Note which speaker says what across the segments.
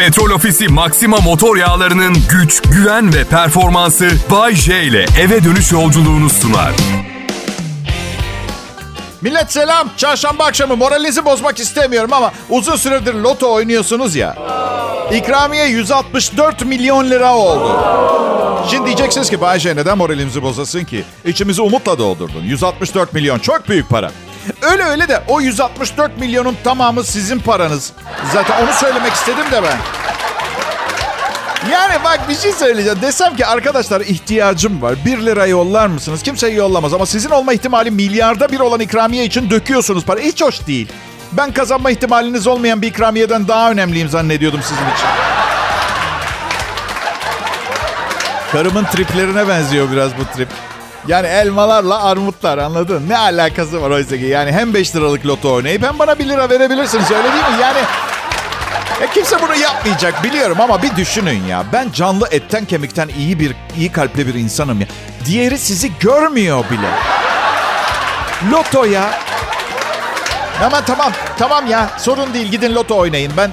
Speaker 1: Petrol Ofisi Maxima motor yağlarının güç, güven ve performansı Bay J ile eve dönüş yolculuğunu sunar.
Speaker 2: Millet selam. Çarşamba akşamı moralinizi bozmak istemiyorum ama uzun süredir loto oynuyorsunuz ya. İkramiye 164 milyon lira oldu. Şimdi diyeceksiniz ki Bayce neden moralimizi bozasın ki? İçimizi umutla doldurdun. 164 milyon çok büyük para. Öyle öyle de o 164 milyonun tamamı sizin paranız. Zaten onu söylemek istedim de ben. Yani bak bir şey söyleyeceğim. Desem ki arkadaşlar ihtiyacım var. 1 lira yollar mısınız? Kimse yollamaz ama sizin olma ihtimali milyarda bir olan ikramiye için döküyorsunuz para. Hiç hoş değil. Ben kazanma ihtimaliniz olmayan bir ikramiyeden daha önemliyim zannediyordum sizin için. Karımın triplerine benziyor biraz bu trip. Yani elmalarla armutlar anladın? Ne alakası var oysa ki? Yani hem 5 liralık loto oynayıp hem bana 1 lira verebilirsiniz öyle değil mi? Yani ya kimse bunu yapmayacak biliyorum ama bir düşünün ya. Ben canlı etten kemikten iyi bir iyi kalpli bir insanım ya. Diğeri sizi görmüyor bile. Loto ya. Ama tamam, tamam ya. Sorun değil. Gidin loto oynayın. Ben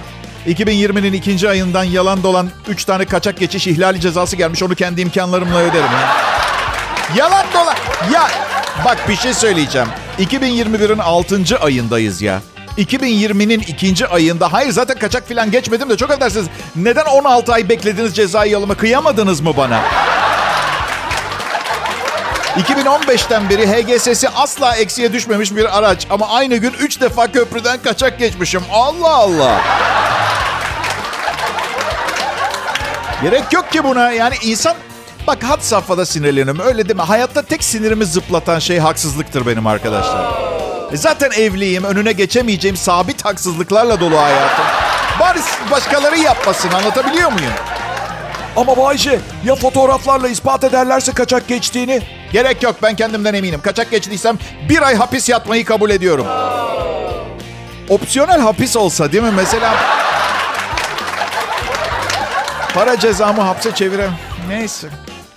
Speaker 2: 2020'nin ikinci ayından yalan dolan 3 tane kaçak geçiş ihlali cezası gelmiş. Onu kendi imkanlarımla öderim ya. Yalan dolan. Ya bak bir şey söyleyeceğim. 2021'in 6. ayındayız ya. 2020'nin ikinci ayında hayır zaten kaçak falan geçmedim de çok affedersiniz. Neden 16 ay beklediniz cezayı yoluma kıyamadınız mı bana? 2015'ten beri HGS'si asla eksiye düşmemiş bir araç ama aynı gün 3 defa köprüden kaçak geçmişim. Allah Allah. Gerek yok ki buna. Yani insan bak had safhada sinirleniyorum. Öyle deme. Hayatta tek sinirimi zıplatan şey haksızlıktır benim arkadaşlar. E zaten evliyim. Önüne geçemeyeceğim sabit haksızlıklarla dolu hayatım. Bari başkaları yapmasın. Anlatabiliyor muyum?
Speaker 3: Ama Bayce ya fotoğraflarla ispat ederlerse kaçak geçtiğini?
Speaker 2: Gerek yok. Ben kendimden eminim. Kaçak geçtiysem bir ay hapis yatmayı kabul ediyorum. Opsiyonel hapis olsa değil mi? Mesela para cezamı hapse çevirem. Neyse.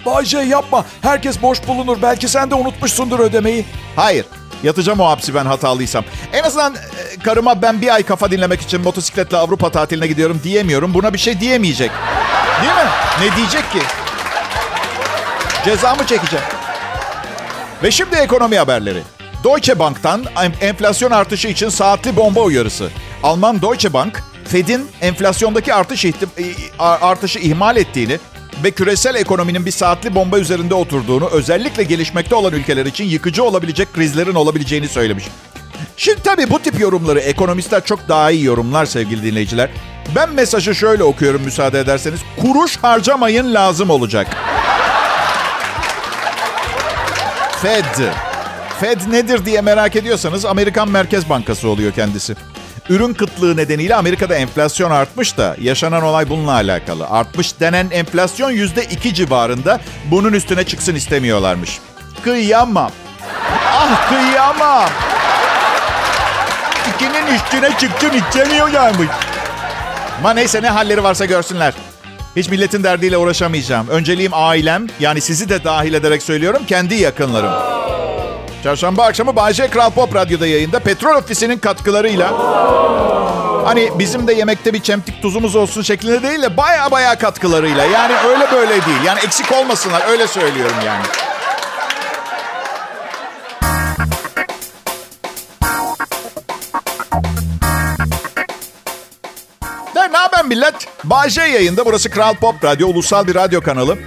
Speaker 3: Bayce yapma. Herkes boş bulunur. Belki sen de unutmuşsundur ödemeyi.
Speaker 2: Hayır. Yatacağım o hapsi ben hatalıysam. En azından e, karıma ben bir ay kafa dinlemek için motosikletle Avrupa tatiline gidiyorum diyemiyorum. Buna bir şey diyemeyecek. Değil mi? Ne diyecek ki? Cezamı çekeceğim. Ve şimdi ekonomi haberleri. Deutsche Bank'tan enflasyon artışı için saatli bomba uyarısı. Alman Deutsche Bank, Fed'in enflasyondaki artış artışı ihmal ettiğini ve küresel ekonominin bir saatli bomba üzerinde oturduğunu, özellikle gelişmekte olan ülkeler için yıkıcı olabilecek krizlerin olabileceğini söylemiş. Şimdi tabii bu tip yorumları ekonomistler çok daha iyi yorumlar sevgili dinleyiciler. Ben mesajı şöyle okuyorum müsaade ederseniz. Kuruş harcamayın lazım olacak. Fed. Fed nedir diye merak ediyorsanız Amerikan Merkez Bankası oluyor kendisi. Ürün kıtlığı nedeniyle Amerika'da enflasyon artmış da yaşanan olay bununla alakalı. Artmış denen enflasyon yüzde iki civarında bunun üstüne çıksın istemiyorlarmış. Kıyamam. Ah kıyamam. İkinin üstüne çıksın istemiyorlarmış. Ama neyse ne halleri varsa görsünler. Hiç milletin derdiyle uğraşamayacağım. Önceliğim ailem, yani sizi de dahil ederek söylüyorum, kendi yakınlarım. Çarşamba akşamı Bayce Kral Pop Radyo'da yayında Petrol Ofisi'nin katkılarıyla hani bizim de yemekte bir çemtik tuzumuz olsun şeklinde değil de baya baya katkılarıyla. Yani öyle böyle değil. Yani eksik olmasınlar öyle söylüyorum yani. Ne, haber millet? Bayce yayında. Burası Kral Pop Radyo. Ulusal bir radyo kanalı.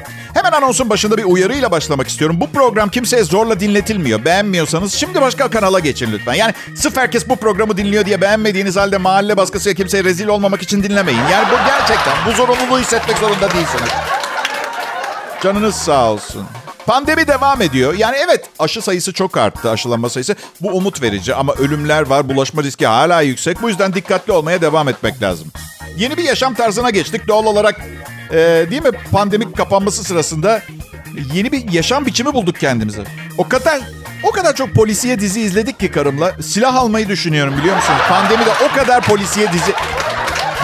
Speaker 2: Hemen anonsun başında bir uyarıyla başlamak istiyorum. Bu program kimseye zorla dinletilmiyor. Beğenmiyorsanız şimdi başka kanala geçin lütfen. Yani sırf herkes bu programı dinliyor diye beğenmediğiniz halde mahalle baskısıyla kimseye rezil olmamak için dinlemeyin. Yani bu gerçekten bu zorunluluğu hissetmek zorunda değilsiniz. Canınız sağ olsun. Pandemi devam ediyor. Yani evet aşı sayısı çok arttı aşılanma sayısı. Bu umut verici ama ölümler var, bulaşma riski hala yüksek. Bu yüzden dikkatli olmaya devam etmek lazım. Yeni bir yaşam tarzına geçtik. Doğal olarak e, değil mi pandemik kapanması sırasında yeni bir yaşam biçimi bulduk kendimize. O kadar o kadar çok polisiye dizi izledik ki karımla. Silah almayı düşünüyorum biliyor musunuz? Pandemide o kadar polisiye dizi...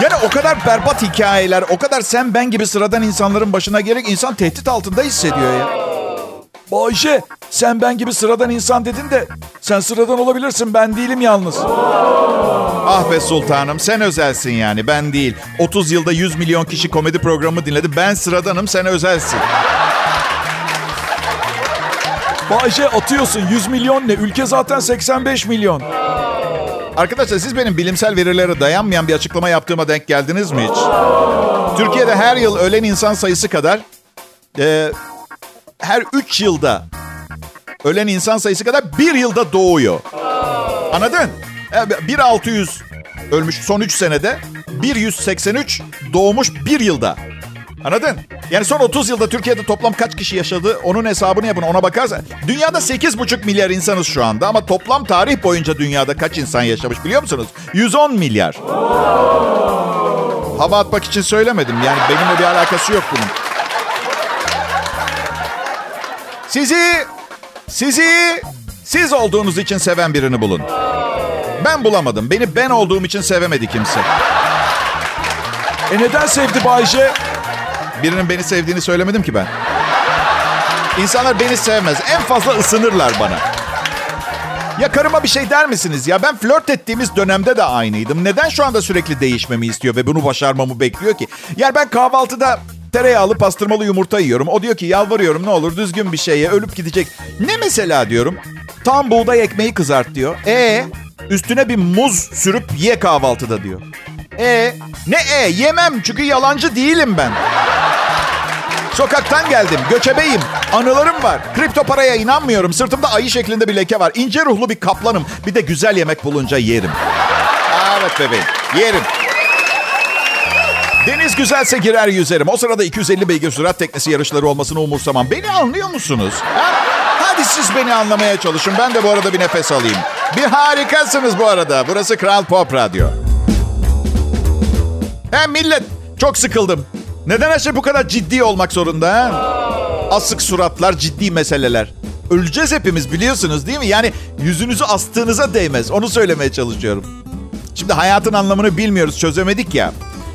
Speaker 2: Yani o kadar berbat hikayeler, o kadar sen ben gibi sıradan insanların başına gerek insan tehdit altında hissediyor ya.
Speaker 3: Bayşe sen ben gibi sıradan insan dedin de sen sıradan olabilirsin ben değilim yalnız.
Speaker 2: Ah be sultanım sen özelsin yani ben değil. 30 yılda 100 milyon kişi komedi programı dinledi. Ben sıradanım sen özelsin.
Speaker 3: Bayce atıyorsun 100 milyon ne? Ülke zaten 85 milyon.
Speaker 2: Arkadaşlar siz benim bilimsel verilere dayanmayan bir açıklama yaptığıma denk geldiniz mi hiç? Türkiye'de her yıl ölen insan sayısı kadar e, her 3 yılda ölen insan sayısı kadar bir yılda doğuyor. Anladın? E, 1600 ölmüş son 3 senede 183 doğmuş bir yılda. Anladın? Yani son 30 yılda Türkiye'de toplam kaç kişi yaşadı onun hesabını yapın ona bakarsan. Dünyada 8,5 milyar insanız şu anda ama toplam tarih boyunca dünyada kaç insan yaşamış biliyor musunuz? 110 milyar. Hava atmak için söylemedim yani benimle bir alakası yok bunun. Sizi, sizi siz olduğunuz için seven birini bulun. Ben bulamadım. Beni ben olduğum için sevemedi kimse.
Speaker 3: E neden sevdi Bayce?
Speaker 2: Birinin beni sevdiğini söylemedim ki ben. İnsanlar beni sevmez. En fazla ısınırlar bana. Ya karıma bir şey der misiniz? Ya ben flört ettiğimiz dönemde de aynıydım. Neden şu anda sürekli değişmemi istiyor ve bunu başarmamı bekliyor ki? Yani ben kahvaltıda tereyağlı pastırmalı yumurta yiyorum. O diyor ki yalvarıyorum ne olur düzgün bir şey ye ölüp gidecek. Ne mesela diyorum? Tam buğday ekmeği kızart diyor. E üstüne bir muz sürüp ye kahvaltıda diyor. E ne e yemem çünkü yalancı değilim ben. Sokaktan geldim. Göçebeyim. Anılarım var. Kripto paraya inanmıyorum. Sırtımda ayı şeklinde bir leke var. İnce ruhlu bir kaplanım. Bir de güzel yemek bulunca yerim. Evet bebeğim. Yerim. Deniz güzelse girer yüzerim. O sırada 250 beygir sürat teknesi yarışları olmasını umursamam. Beni anlıyor musunuz? Ha? Hadi siz beni anlamaya çalışın. Ben de bu arada bir nefes alayım. Bir harikasınız bu arada. Burası Kral Pop Radyo. He millet çok sıkıldım. Neden her şey bu kadar ciddi olmak zorunda ha? Asık suratlar, ciddi meseleler. Öleceğiz hepimiz biliyorsunuz değil mi? Yani yüzünüzü astığınıza değmez. Onu söylemeye çalışıyorum. Şimdi hayatın anlamını bilmiyoruz, çözemedik ya.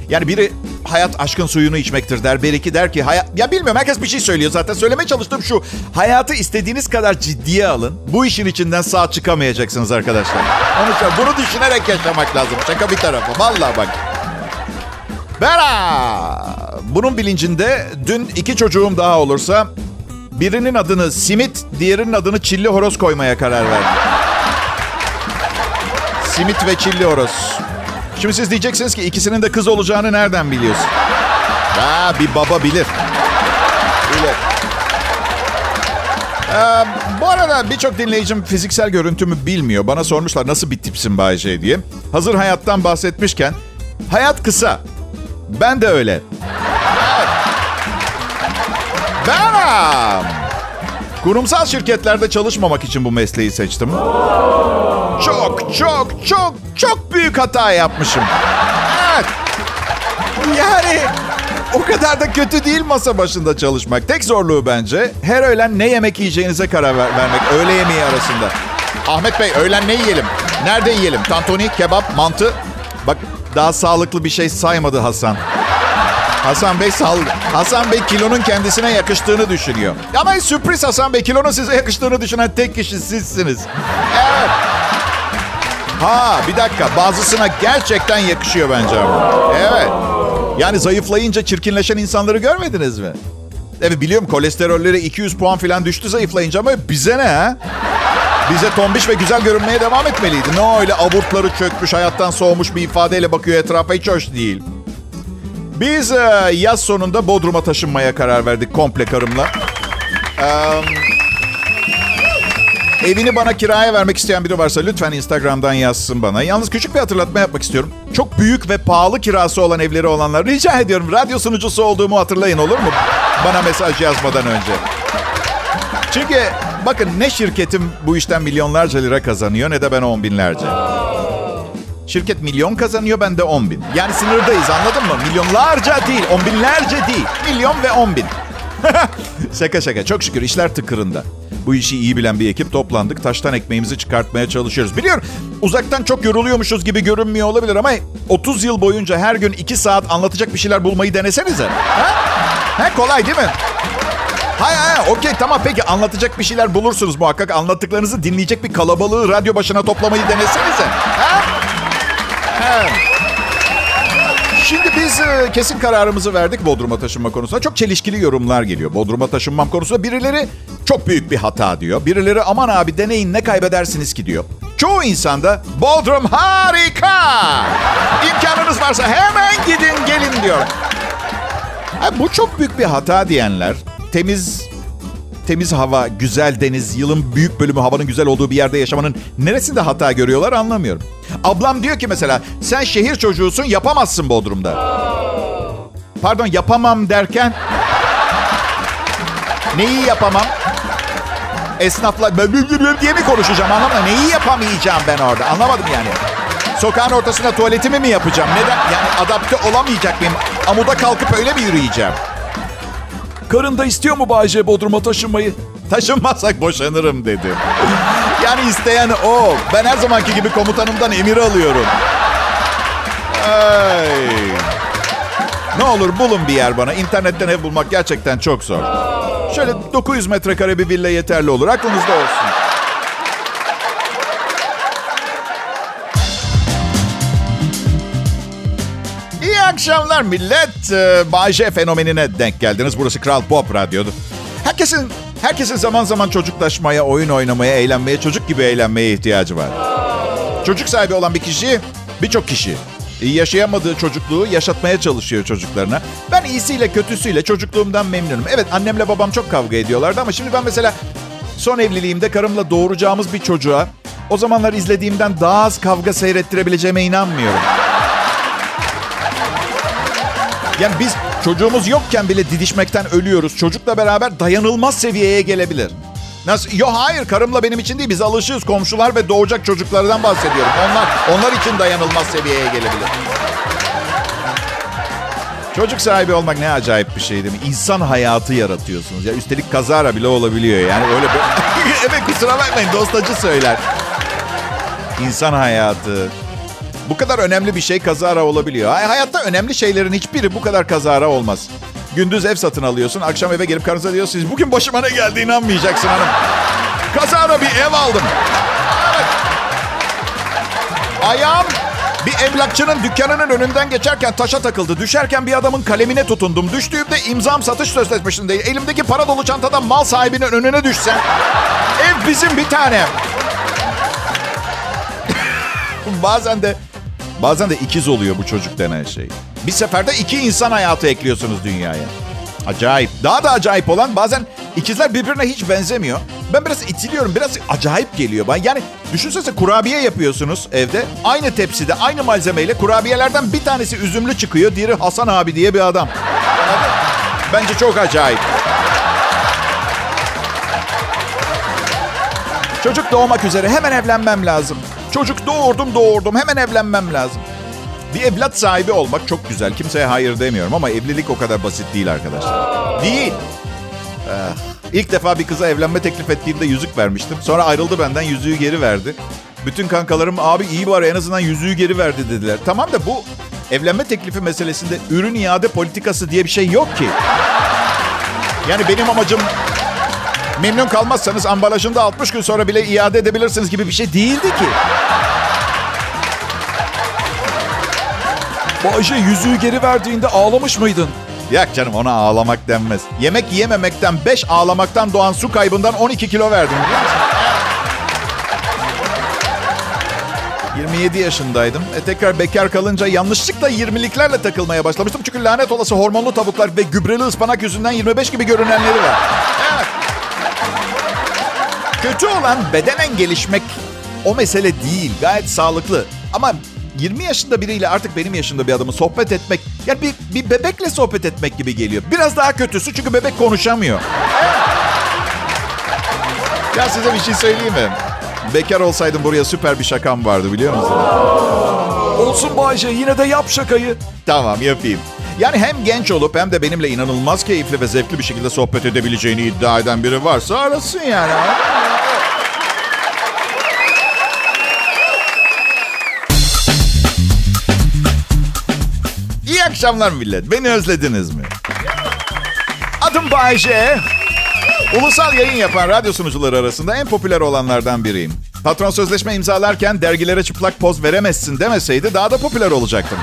Speaker 2: Yani biri hayat aşkın suyunu içmektir der. Beriki der ki hayat... Ya bilmiyorum herkes bir şey söylüyor zaten. Söylemeye çalıştığım şu. Hayatı istediğiniz kadar ciddiye alın. Bu işin içinden sağ çıkamayacaksınız arkadaşlar. Onu, bunu düşünerek yaşamak lazım. Şaka bir tarafa. Vallahi bak. Bera! Bunun bilincinde dün iki çocuğum daha olursa birinin adını simit, diğerinin adını çilli horoz koymaya karar verdim. Simit ve çilli horoz. Şimdi siz diyeceksiniz ki ikisinin de kız olacağını nereden biliyorsun? Ha, bir baba bilir. Bilir. Ee, bu arada birçok dinleyicim fiziksel görüntümü bilmiyor. Bana sormuşlar nasıl bir tipsin Bayce diye. Hazır hayattan bahsetmişken hayat kısa. Ben de öyle. Benim. Kurumsal şirketlerde çalışmamak için bu mesleği seçtim. Çok çok çok çok büyük hata yapmışım. Evet. Yani o kadar da kötü değil masa başında çalışmak. Tek zorluğu bence her öğlen ne yemek yiyeceğinize karar ver- vermek. Öğle yemeği arasında. Ahmet Bey öğlen ne yiyelim? Nerede yiyelim? Tantuni, kebap, mantı. Bak daha sağlıklı bir şey saymadı Hasan. Hasan Bey sağ Hasan Bey kilonun kendisine yakıştığını düşünüyor. Ama sürpriz Hasan Bey kilonun size yakıştığını düşünen tek kişi sizsiniz. Evet. Ha bir dakika bazısına gerçekten yakışıyor bence ama. Evet. Yani zayıflayınca çirkinleşen insanları görmediniz mi? Evet biliyorum kolesterolleri 200 puan falan düştü zayıflayınca ama bize ne ha? Bize tombiş ve güzel görünmeye devam etmeliydi. Ne öyle aburtları çökmüş, hayattan soğumuş bir ifadeyle bakıyor etrafa hiç hoş değil. Biz e, yaz sonunda Bodrum'a taşınmaya karar verdik komple karımla. Ee, evini bana kiraya vermek isteyen biri varsa lütfen Instagram'dan yazsın bana. Yalnız küçük bir hatırlatma yapmak istiyorum. Çok büyük ve pahalı kirası olan evleri olanlar rica ediyorum. Radyo sunucusu olduğumu hatırlayın olur mu? Bana mesaj yazmadan önce. Çünkü bakın ne şirketim bu işten milyonlarca lira kazanıyor ne de ben on binlerce. Şirket milyon kazanıyor, ben de 10 bin. Yani sınırdayız anladın mı? Milyonlarca değil, on binlerce değil. Milyon ve 10 bin. şaka şaka. Çok şükür işler tıkırında. Bu işi iyi bilen bir ekip toplandık. Taştan ekmeğimizi çıkartmaya çalışıyoruz. Biliyorum uzaktan çok yoruluyormuşuz gibi görünmüyor olabilir ama 30 yıl boyunca her gün 2 saat anlatacak bir şeyler bulmayı denesenize. Ha? ha kolay değil mi? Hayır hayır okey tamam peki anlatacak bir şeyler bulursunuz muhakkak. Anlattıklarınızı dinleyecek bir kalabalığı radyo başına toplamayı denesenize. Ha? Evet. Şimdi biz e, kesin kararımızı verdik Bodrum'a taşınma konusunda. Çok çelişkili yorumlar geliyor. Bodrum'a taşınmam konusunda birileri çok büyük bir hata diyor. Birileri aman abi deneyin ne kaybedersiniz ki diyor. Çoğu insanda Bodrum harika. İmkanınız varsa hemen gidin gelin diyor. Ha, bu çok büyük bir hata diyenler temiz temiz hava, güzel deniz, yılın büyük bölümü havanın güzel olduğu bir yerde yaşamanın neresinde hata görüyorlar anlamıyorum. Ablam diyor ki mesela sen şehir çocuğusun yapamazsın Bodrum'da. Pardon yapamam derken neyi yapamam? Esnafla diye mi konuşacağım anlamadım. Neyi yapamayacağım ben orada anlamadım yani. Sokağın ortasına tuvaletimi mi yapacağım? Neden? Yani adapte olamayacak mıyım? Amuda kalkıp öyle mi yürüyeceğim?
Speaker 3: Karın da istiyor mu Bayce Bodrum'a taşınmayı?
Speaker 2: Taşınmazsak boşanırım dedi. Yani isteyen o. Ben her zamanki gibi komutanımdan emir alıyorum. Ay. Ne olur bulun bir yer bana. İnternetten ev bulmak gerçekten çok zor. Şöyle 900 metrekare bir villa yeterli olur. Aklınızda olsun. Akşamlar millet. Ee, Bayce fenomenine denk geldiniz. Burası Kral Pop Radyo'dur. Herkesin herkesin zaman zaman çocuklaşmaya, oyun oynamaya, eğlenmeye, çocuk gibi eğlenmeye ihtiyacı var. Çocuk sahibi olan bir kişi, birçok kişi yaşayamadığı çocukluğu yaşatmaya çalışıyor çocuklarına. Ben iyisiyle kötüsüyle çocukluğumdan memnunum. Evet annemle babam çok kavga ediyorlardı ama şimdi ben mesela son evliliğimde karımla doğuracağımız bir çocuğa o zamanlar izlediğimden daha az kavga seyrettirebileceğime inanmıyorum. Yani biz çocuğumuz yokken bile didişmekten ölüyoruz. Çocukla beraber dayanılmaz seviyeye gelebilir. Nasıl? Yok hayır karımla benim için değil. Biz alışığız komşular ve doğacak çocuklardan bahsediyorum. Onlar onlar için dayanılmaz seviyeye gelebilir. Çocuk sahibi olmak ne acayip bir şey değil mi? İnsan hayatı yaratıyorsunuz. Ya üstelik kazara bile olabiliyor yani öyle evet kusura bakmayın dostacı söyler. İnsan hayatı. Bu kadar önemli bir şey kazara olabiliyor. Hay- Hayatta önemli şeylerin hiçbiri bu kadar kazara olmaz. Gündüz ev satın alıyorsun. Akşam eve gelip karınıza diyorsunuz. Bugün başıma ne geldi inanmayacaksın hanım. Kazara bir ev aldım. Evet. Ayağım bir emlakçının dükkanının önünden geçerken taşa takıldı. Düşerken bir adamın kalemine tutundum. Düştüğümde imzam satış sözleşmesindeydi. Elimdeki para dolu çantadan mal sahibinin önüne düşsem. Ev bizim bir tane. bazen de bazen de ikiz oluyor bu çocuk denen şey. Bir seferde iki insan hayatı ekliyorsunuz dünyaya. Acayip. Daha da acayip olan bazen ikizler birbirine hiç benzemiyor. Ben biraz itiliyorum. Biraz acayip geliyor bana. Yani düşünsenize kurabiye yapıyorsunuz evde. Aynı tepside, aynı malzemeyle kurabiyelerden bir tanesi üzümlü çıkıyor. Diğeri Hasan abi diye bir adam. Bence çok acayip. Çocuk doğmak üzere hemen evlenmem lazım. Çocuk doğurdum doğurdum hemen evlenmem lazım. Bir evlat sahibi olmak çok güzel. Kimseye hayır demiyorum ama evlilik o kadar basit değil arkadaşlar. Değil. Ah, İlk defa bir kıza evlenme teklif ettiğimde yüzük vermiştim. Sonra ayrıldı benden yüzüğü geri verdi. Bütün kankalarım abi iyi bari en azından yüzüğü geri verdi dediler. Tamam da bu evlenme teklifi meselesinde ürün iade politikası diye bir şey yok ki. Yani benim amacım memnun kalmazsanız ambalajında 60 gün sonra bile iade edebilirsiniz gibi bir şey değildi ki.
Speaker 3: Bayce yüzüğü geri verdiğinde ağlamış mıydın?
Speaker 2: Yak canım ona ağlamak denmez. Yemek yememekten 5 ağlamaktan doğan su kaybından 12 kilo verdim biliyor musun? 27 yaşındaydım. E tekrar bekar kalınca yanlışlıkla 20'liklerle takılmaya başlamıştım. Çünkü lanet olası hormonlu tavuklar ve gübreli ıspanak yüzünden 25 gibi görünenleri var. Kötü olan bedenen gelişmek o mesele değil. Gayet sağlıklı. Ama 20 yaşında biriyle artık benim yaşında bir adamı sohbet etmek... Yani bir, bir bebekle sohbet etmek gibi geliyor. Biraz daha kötüsü çünkü bebek konuşamıyor. Ya size bir şey söyleyeyim mi? Bekar olsaydım buraya süper bir şakam vardı biliyor musun?
Speaker 3: Olsun Bayce yine de yap şakayı.
Speaker 2: Tamam yapayım. Yani hem genç olup hem de benimle inanılmaz keyifli ve zevkli bir şekilde sohbet edebileceğini iddia eden biri varsa arasın yani. Akşamlar millet. Beni özlediniz mi? Adım Bayce. Ulusal yayın yapan radyo sunucuları arasında en popüler olanlardan biriyim. Patron sözleşme imzalarken dergilere çıplak poz veremezsin demeseydi daha da popüler olacaktım.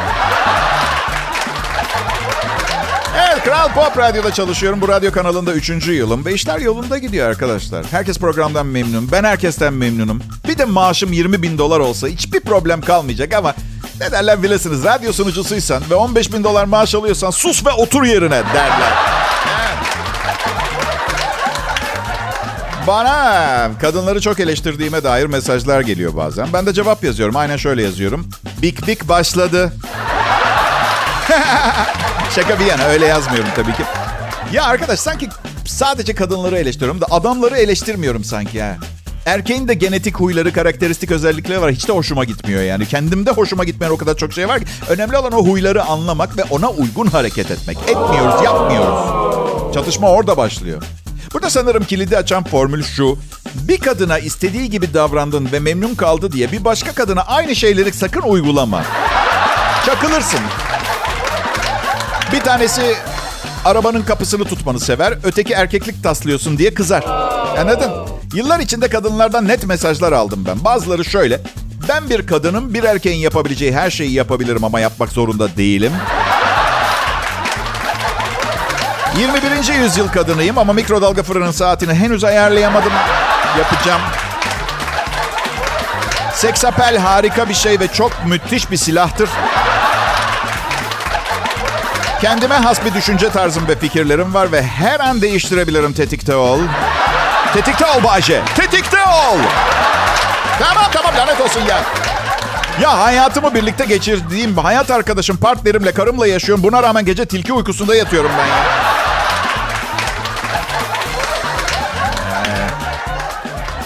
Speaker 2: Evet, Kral Pop Radyo'da çalışıyorum. Bu radyo kanalında üçüncü yılım ve işler yolunda gidiyor arkadaşlar. Herkes programdan memnun. Ben herkesten memnunum. Bir de maaşım 20 bin dolar olsa hiçbir problem kalmayacak ama ne derler bilirsiniz. Radyo sunucusuysan ve 15 bin dolar maaş alıyorsan sus ve otur yerine derler. Bana kadınları çok eleştirdiğime dair mesajlar geliyor bazen. Ben de cevap yazıyorum. Aynen şöyle yazıyorum. Bik bik başladı. Şaka bir yana öyle yazmıyorum tabii ki. Ya arkadaş sanki sadece kadınları eleştiriyorum da adamları eleştirmiyorum sanki ya. Erkeğin de genetik huyları, karakteristik özellikleri var. Hiç de hoşuma gitmiyor yani. Kendimde hoşuma gitmeyen o kadar çok şey var ki. Önemli olan o huyları anlamak ve ona uygun hareket etmek. Etmiyoruz, yapmıyoruz. Çatışma orada başlıyor. Burada sanırım kilidi açan formül şu. Bir kadına istediği gibi davrandın ve memnun kaldı diye bir başka kadına aynı şeyleri sakın uygulama. Çakılırsın. Bir tanesi arabanın kapısını tutmanı sever. Öteki erkeklik taslıyorsun diye kızar. Anladın? Yıllar içinde kadınlardan net mesajlar aldım ben. Bazıları şöyle. Ben bir kadının bir erkeğin yapabileceği her şeyi yapabilirim ama yapmak zorunda değilim. 21. yüzyıl kadınıyım ama mikrodalga fırının saatini henüz ayarlayamadım. Yapacağım. Seksapel harika bir şey ve çok müthiş bir silahtır. Kendime has bir düşünce tarzım ve fikirlerim var ve her an değiştirebilirim tetikte ol. Tetikte ol Bayce. Tetikte ol. Tamam tamam lanet olsun ya. Ya hayatımı birlikte geçirdiğim hayat arkadaşım, partnerimle, karımla yaşıyorum. Buna rağmen gece tilki uykusunda yatıyorum ben ya.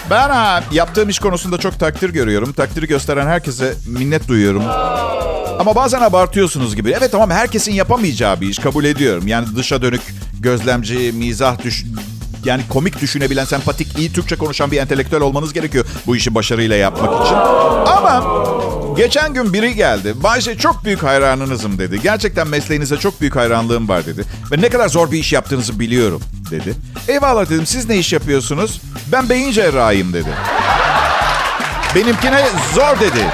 Speaker 2: Ben ha, yaptığım iş konusunda çok takdir görüyorum. Takdiri gösteren herkese minnet duyuyorum. Ama bazen abartıyorsunuz gibi. Evet tamam herkesin yapamayacağı bir iş kabul ediyorum. Yani dışa dönük, gözlemci, mizah düş yani komik düşünebilen, sempatik, iyi Türkçe konuşan bir entelektüel olmanız gerekiyor bu işi başarıyla yapmak için. Ama geçen gün biri geldi. Bayşe çok büyük hayranınızım dedi. Gerçekten mesleğinize çok büyük hayranlığım var dedi. Ve ne kadar zor bir iş yaptığınızı biliyorum dedi. Eyvallah dedim. Siz ne iş yapıyorsunuz? Ben beyin cerrahiyim dedi. Benimkine zor dedi.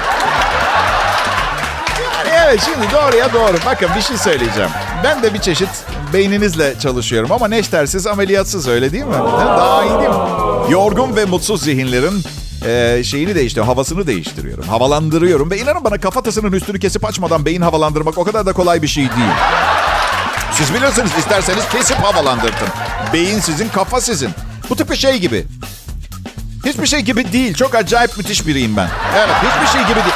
Speaker 2: Evet şimdi doğruya doğru. Bakın bir şey söyleyeceğim. Ben de bir çeşit beyninizle çalışıyorum ama neştersiz ameliyatsız öyle değil mi? Daha iyi değil mi? Yorgun ve mutsuz zihinlerin e, şeyini değiştiriyorum, havasını değiştiriyorum. Havalandırıyorum ve inanın bana kafatasının üstünü kesip açmadan beyin havalandırmak o kadar da kolay bir şey değil. Siz bilirsiniz isterseniz kesip havalandırtın. Beyin sizin, kafa sizin. Bu bir şey gibi. Hiçbir şey gibi değil. Çok acayip müthiş biriyim ben. Evet hiçbir şey gibi değil.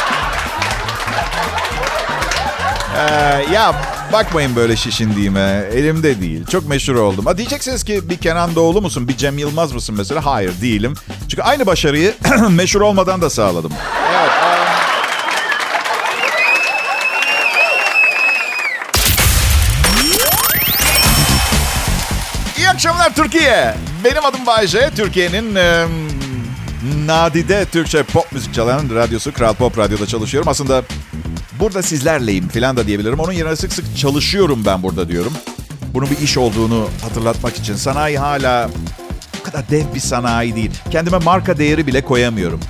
Speaker 2: Ee, ya bakmayın böyle şişindiğime. Elimde değil. Çok meşhur oldum. Ha, diyeceksiniz ki bir Kenan Doğulu musun? Bir Cem Yılmaz mısın mesela? Hayır değilim. Çünkü aynı başarıyı meşhur olmadan da sağladım. Evet. Um... İyi akşamlar Türkiye. Benim adım Bayce. Türkiye'nin... E, nadide Türkçe pop müzik çalan radyosu Kral Pop Radyo'da çalışıyorum. Aslında burada sizlerleyim falan da diyebilirim. Onun yerine sık sık çalışıyorum ben burada diyorum. Bunun bir iş olduğunu hatırlatmak için. Sanayi hala bu kadar dev bir sanayi değil. Kendime marka değeri bile koyamıyorum.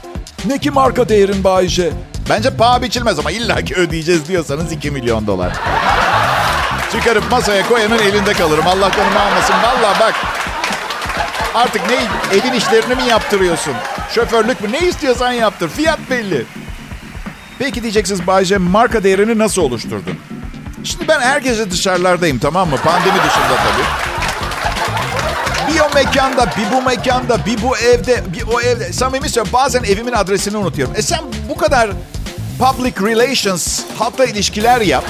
Speaker 3: Ne ki marka değerin Bayce?
Speaker 2: Bence paha biçilmez ama illaki ödeyeceğiz diyorsanız 2 milyon dolar. Çıkarıp masaya koyanın elinde kalırım. Allah canımı almasın. Valla bak. Artık ne evin işlerini mi yaptırıyorsun? Şoförlük mü? Ne istiyorsan yaptır. Fiyat belli. Peki diyeceksiniz Bayce marka değerini nasıl oluşturdun? Şimdi ben her gece dışarılardayım tamam mı? Pandemi dışında tabii. Bir o mekanda, bir bu mekanda, bir bu evde, bir o evde. Samimi söylüyorum bazen evimin adresini unutuyorum. E sen bu kadar public relations, halkla ilişkiler yap.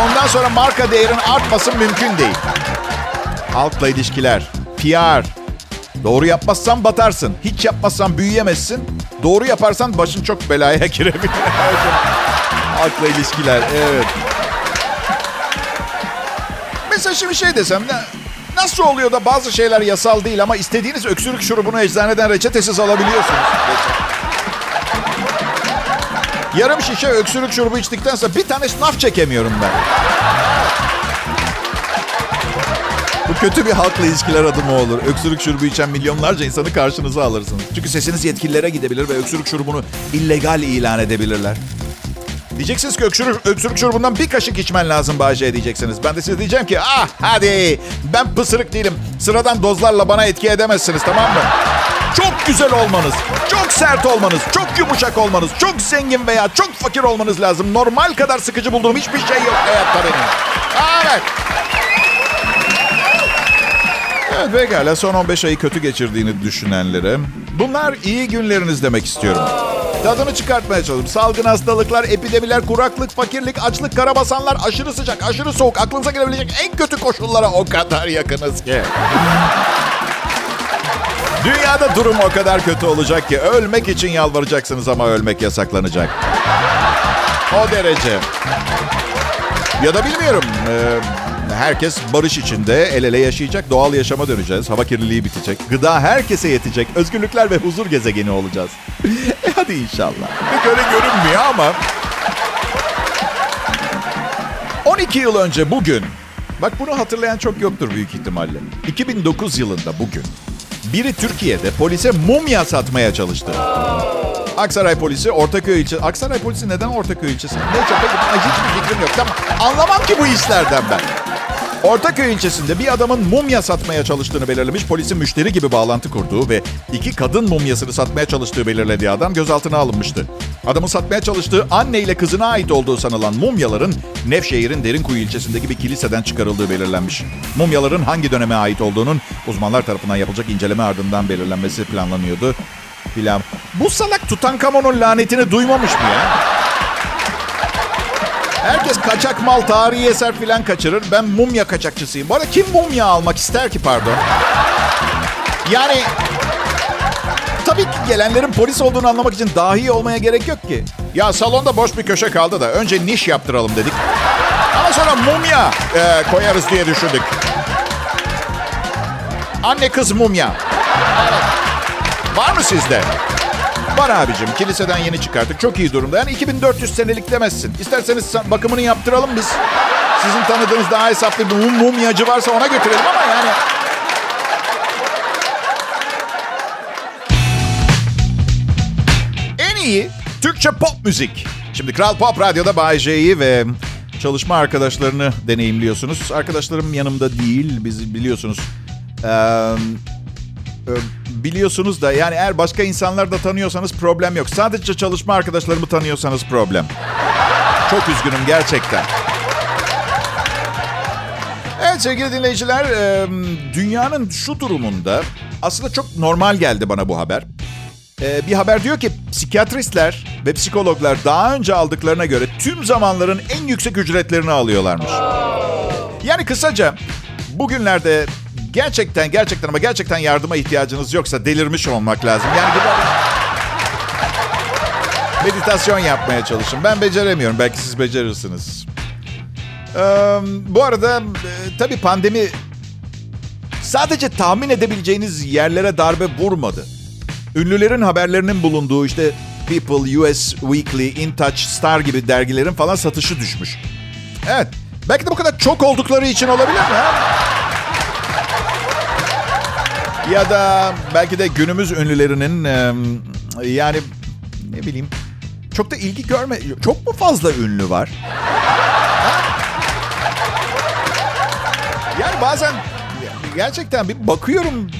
Speaker 2: Ondan sonra marka değerin artması mümkün değil. Halkla ilişkiler, PR. Doğru yapmazsan batarsın. Hiç yapmazsan büyüyemezsin. Doğru yaparsan başın çok belaya girebilir. Halkla ilişkiler, evet. Mesela şimdi şey desem, nasıl oluyor da bazı şeyler yasal değil ama istediğiniz öksürük şurubunu eczaneden reçetesiz alabiliyorsunuz. Yarım şişe öksürük şurubu içtikten sonra bir tane sınav çekemiyorum ben. Kötü bir halkla ilişkiler adımı olur. Öksürük şurubu içen milyonlarca insanı karşınıza alırsınız. Çünkü sesiniz yetkililere gidebilir ve öksürük şurubunu illegal ilan edebilirler. Diyeceksiniz ki öksürük, öksürük şurubundan bir kaşık içmen lazım Bahçe diyeceksiniz. Ben de size diyeceğim ki ah hadi ben pısırık değilim. Sıradan dozlarla bana etki edemezsiniz tamam mı? Çok güzel olmanız, çok sert olmanız, çok yumuşak olmanız, çok zengin veya çok fakir olmanız lazım. Normal kadar sıkıcı bulduğum hiçbir şey yok hayatta benim. Evet. Evet pekala son 15 ayı kötü geçirdiğini düşünenlere bunlar iyi günleriniz demek istiyorum. Tadını çıkartmaya çalışıyorum. Salgın hastalıklar, epidemiler, kuraklık, fakirlik, açlık, karabasanlar, aşırı sıcak, aşırı soğuk, aklınıza gelebilecek en kötü koşullara o kadar yakınız ki. Dünyada durum o kadar kötü olacak ki ölmek için yalvaracaksınız ama ölmek yasaklanacak. O derece. Ya da bilmiyorum. e, herkes barış içinde el ele yaşayacak. Doğal yaşama döneceğiz. Hava kirliliği bitecek. Gıda herkese yetecek. Özgürlükler ve huzur gezegeni olacağız. e hadi inşallah. Pek öyle görünmüyor ama. 12 yıl önce bugün. Bak bunu hatırlayan çok yoktur büyük ihtimalle. 2009 yılında bugün. Biri Türkiye'de polise mumya satmaya çalıştı. Aksaray polisi Ortaköy ilçesi. Aksaray polisi neden Ortaköy ilçesi? Neyse peki hiçbir fikrim yok. Tamam. Anlamam ki bu işlerden ben. Ortaköy ilçesinde bir adamın mumya satmaya çalıştığını belirlemiş. Polisin müşteri gibi bağlantı kurduğu ve iki kadın mumyasını satmaya çalıştığı belirlediği adam gözaltına alınmıştı. Adamın satmaya çalıştığı anne ile kızına ait olduğu sanılan mumyaların Nevşehir'in Derinkuyu ilçesindeki bir kiliseden çıkarıldığı belirlenmiş. Mumyaların hangi döneme ait olduğunun uzmanlar tarafından yapılacak inceleme ardından belirlenmesi planlanıyordu. Filan. Bu salak Tutankamon'un lanetini duymamış mı ya? Herkes kaçak mal, tarihi eser filan kaçırır. Ben mumya kaçakçısıyım. Bu arada kim mumya almak ister ki pardon? Yani tabii ki gelenlerin polis olduğunu anlamak için dahi olmaya gerek yok ki. Ya salonda boş bir köşe kaldı da önce niş yaptıralım dedik. Ama sonra mumya e, koyarız diye düşündük. Anne kız mumya. Var mı sizde? Var abicim. Kiliseden yeni çıkarttık. Çok iyi durumda. Yani 2400 senelik demezsin. İsterseniz bakımını yaptıralım biz. Sizin tanıdığınız daha hesaplı bir mum, mumyacı varsa ona götürelim ama yani... En iyi Türkçe pop müzik. Şimdi Kral Pop Radyo'da Bay J'yi ve çalışma arkadaşlarını deneyimliyorsunuz. Arkadaşlarım yanımda değil. Biz biliyorsunuz. Ee, biliyorsunuz da yani eğer başka insanlar da tanıyorsanız problem yok. Sadece çalışma arkadaşlarımı tanıyorsanız problem. Çok üzgünüm gerçekten. Evet sevgili dinleyiciler, dünyanın şu durumunda aslında çok normal geldi bana bu haber. Bir haber diyor ki psikiyatristler ve psikologlar daha önce aldıklarına göre tüm zamanların en yüksek ücretlerini alıyorlarmış. Yani kısaca bugünlerde gerçekten gerçekten ama gerçekten yardıma ihtiyacınız yoksa delirmiş olmak lazım. Yani meditasyon yapmaya çalışın. Ben beceremiyorum. Belki siz becerirsiniz. Ee, bu arada e, tabii pandemi sadece tahmin edebileceğiniz yerlere darbe vurmadı. Ünlülerin haberlerinin bulunduğu işte People, US Weekly, In Touch, Star gibi dergilerin falan satışı düşmüş. Evet. Belki de bu kadar çok oldukları için olabilir mi? Ha? Ya da belki de günümüz ünlülerinin yani ne bileyim çok da ilgi görme... Çok mu fazla ünlü var? Yani bazen gerçekten bir bakıyorum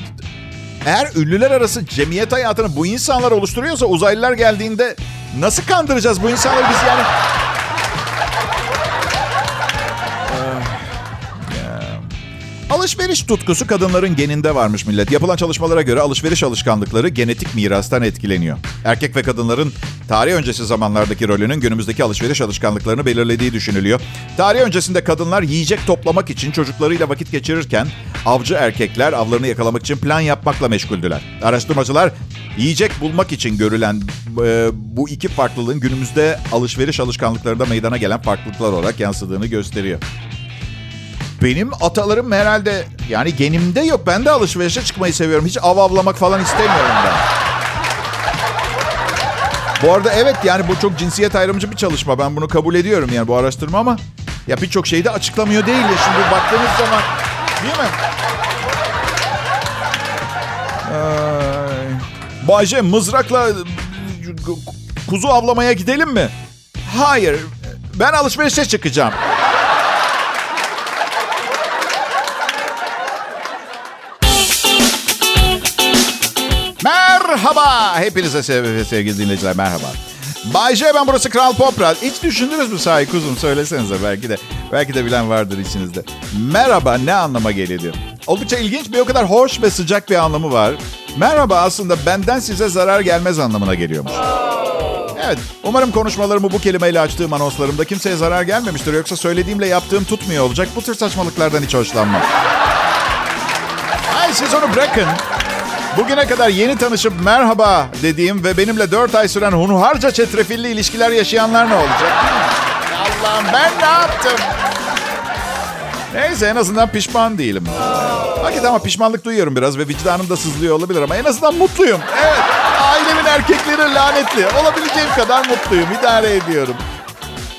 Speaker 2: eğer ünlüler arası cemiyet hayatını bu insanlar oluşturuyorsa uzaylılar geldiğinde nasıl kandıracağız bu insanları biz yani? Alışveriş tutkusu kadınların geninde varmış millet. Yapılan çalışmalara göre alışveriş alışkanlıkları genetik mirastan etkileniyor. Erkek ve kadınların tarih öncesi zamanlardaki rolünün günümüzdeki alışveriş alışkanlıklarını belirlediği düşünülüyor. Tarih öncesinde kadınlar yiyecek toplamak için çocuklarıyla vakit geçirirken avcı erkekler avlarını yakalamak için plan yapmakla meşguldüler. Araştırmacılar yiyecek bulmak için görülen e, bu iki farklılığın günümüzde alışveriş alışkanlıklarında meydana gelen farklılıklar olarak yansıdığını gösteriyor. Benim atalarım herhalde yani genimde yok. Ben de alışverişe çıkmayı seviyorum. Hiç av avlamak falan istemiyorum ben. Bu arada evet yani bu çok cinsiyet ayrımcı bir çalışma. Ben bunu kabul ediyorum yani bu araştırma ama ya birçok şeyi de açıklamıyor değil ya. Şimdi baktığınız zaman değil mi? Ay. Bayce mızrakla kuzu avlamaya gidelim mi? Hayır. Ben alışverişe çıkacağım. Merhaba. Hepinize sev sevgili dinleyiciler merhaba. Bay J ben burası Kral Pop Radyo. Hiç düşündünüz mü sahi kuzum söylesenize belki de. Belki de bilen vardır içinizde. Merhaba ne anlama geliyor? Oldukça ilginç bir o kadar hoş ve sıcak bir anlamı var. Merhaba aslında benden size zarar gelmez anlamına geliyormuş. Evet, umarım konuşmalarımı bu kelimeyle açtığım anonslarımda kimseye zarar gelmemiştir. Yoksa söylediğimle yaptığım tutmuyor olacak. Bu tür saçmalıklardan hiç hoşlanmam. Ay siz onu bırakın. Bugüne kadar yeni tanışıp merhaba dediğim ve benimle 4 ay süren hunharca çetrefilli ilişkiler yaşayanlar ne olacak? Allah'ım ben ne yaptım? Neyse en azından pişman değilim. Hakikaten ama pişmanlık duyuyorum biraz ve vicdanım da sızlıyor olabilir ama en azından mutluyum. Evet ailemin erkekleri lanetli. Olabileceğim kadar mutluyum. İdare ediyorum.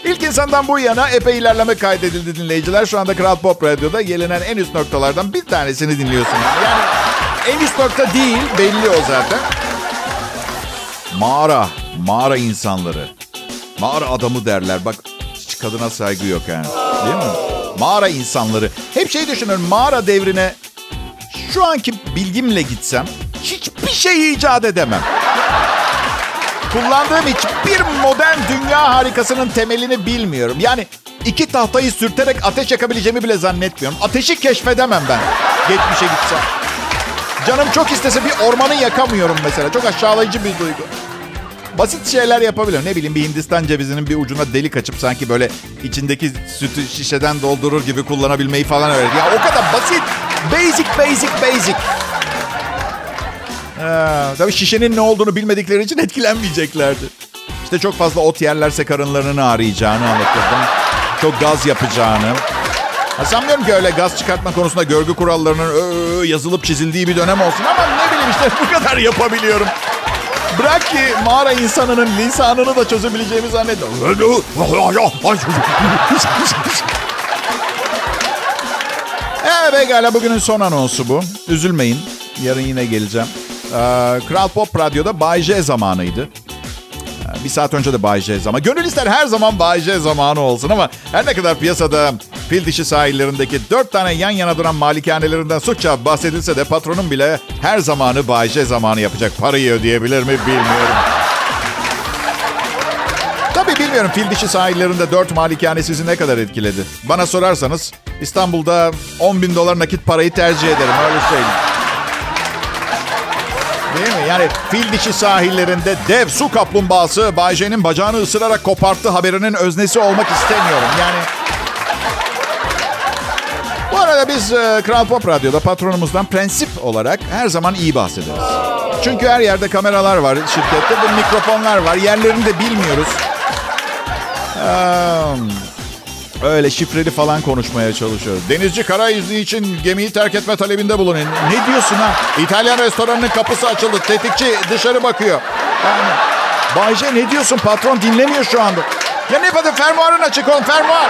Speaker 2: İlk insandan bu yana epey ilerleme kaydedildi dinleyiciler. Şu anda Kral Pop Radyo'da gelinen en üst noktalardan bir tanesini dinliyorsunuz. Yani en üst nokta değil, belli o zaten. Mağara, mağara insanları. Mağara adamı derler. Bak hiç kadına saygı yok yani. Değil mi? Mağara insanları. Hep şey düşünüyorum. Mağara devrine şu anki bilgimle gitsem hiçbir şey icat edemem. Kullandığım hiçbir modern dünya harikasının temelini bilmiyorum. Yani iki tahtayı sürterek ateş yakabileceğimi bile zannetmiyorum. Ateşi keşfedemem ben. Geçmişe gitsem. Canım çok istese bir ormanı yakamıyorum mesela. Çok aşağılayıcı bir duygu. Basit şeyler yapabiliyorum. Ne bileyim bir Hindistan cevizinin bir ucuna delik açıp sanki böyle içindeki sütü şişeden doldurur gibi kullanabilmeyi falan öğret. Ya o kadar basit. Basic, basic, basic. Ee, tabii şişenin ne olduğunu bilmedikleri için etkilenmeyeceklerdi. İşte çok fazla ot yerlerse karınlarını ağrıyacağını anlatırdım. Çok gaz yapacağını. Ha, sanmıyorum ki öyle gaz çıkartma konusunda görgü kurallarının ö, yazılıp çizildiği bir dönem olsun ama ne bileyim işte bu kadar yapabiliyorum. Bırak ki mağara insanının lisanını da çözebileceğimi zannediyorum. Evet pekala bugünün son anonsu bu. Üzülmeyin. Yarın yine geleceğim. Ee, Kral Pop Radyo'da Bay J zamanıydı. Ee, bir saat önce de Bay J zamanı. Gönül ister her zaman Bay J zamanı olsun ama her ne kadar piyasada fil dişi sahillerindeki dört tane yan yana duran malikanelerinden sıkça bahsedilse de patronun bile her zamanı Bay J zamanı yapacak parayı ödeyebilir mi bilmiyorum. Tabii bilmiyorum fil dişi sahillerinde dört malikane sizi ne kadar etkiledi. Bana sorarsanız İstanbul'da 10 bin dolar nakit parayı tercih ederim öyle söyleyeyim. Değil mi? Yani fil dişi sahillerinde dev su kaplumbağası Bayce'nin bacağını ısırarak koparttı haberinin öznesi olmak istemiyorum. Yani bu arada biz e, Kral Pop Radyo'da patronumuzdan prensip olarak her zaman iyi bahsederiz. Çünkü her yerde kameralar var şirkette ve mikrofonlar var. Yerlerini de bilmiyoruz. Öyle şifreli falan konuşmaya çalışıyoruz. Denizci kara izni için gemiyi terk etme talebinde bulunun. Ne diyorsun ha? İtalyan restoranının kapısı açıldı. Tetikçi dışarı bakıyor. Yani, Bayce ne diyorsun? Patron dinlemiyor şu anda. Ya ne kadar fermuarın açık on fermuar.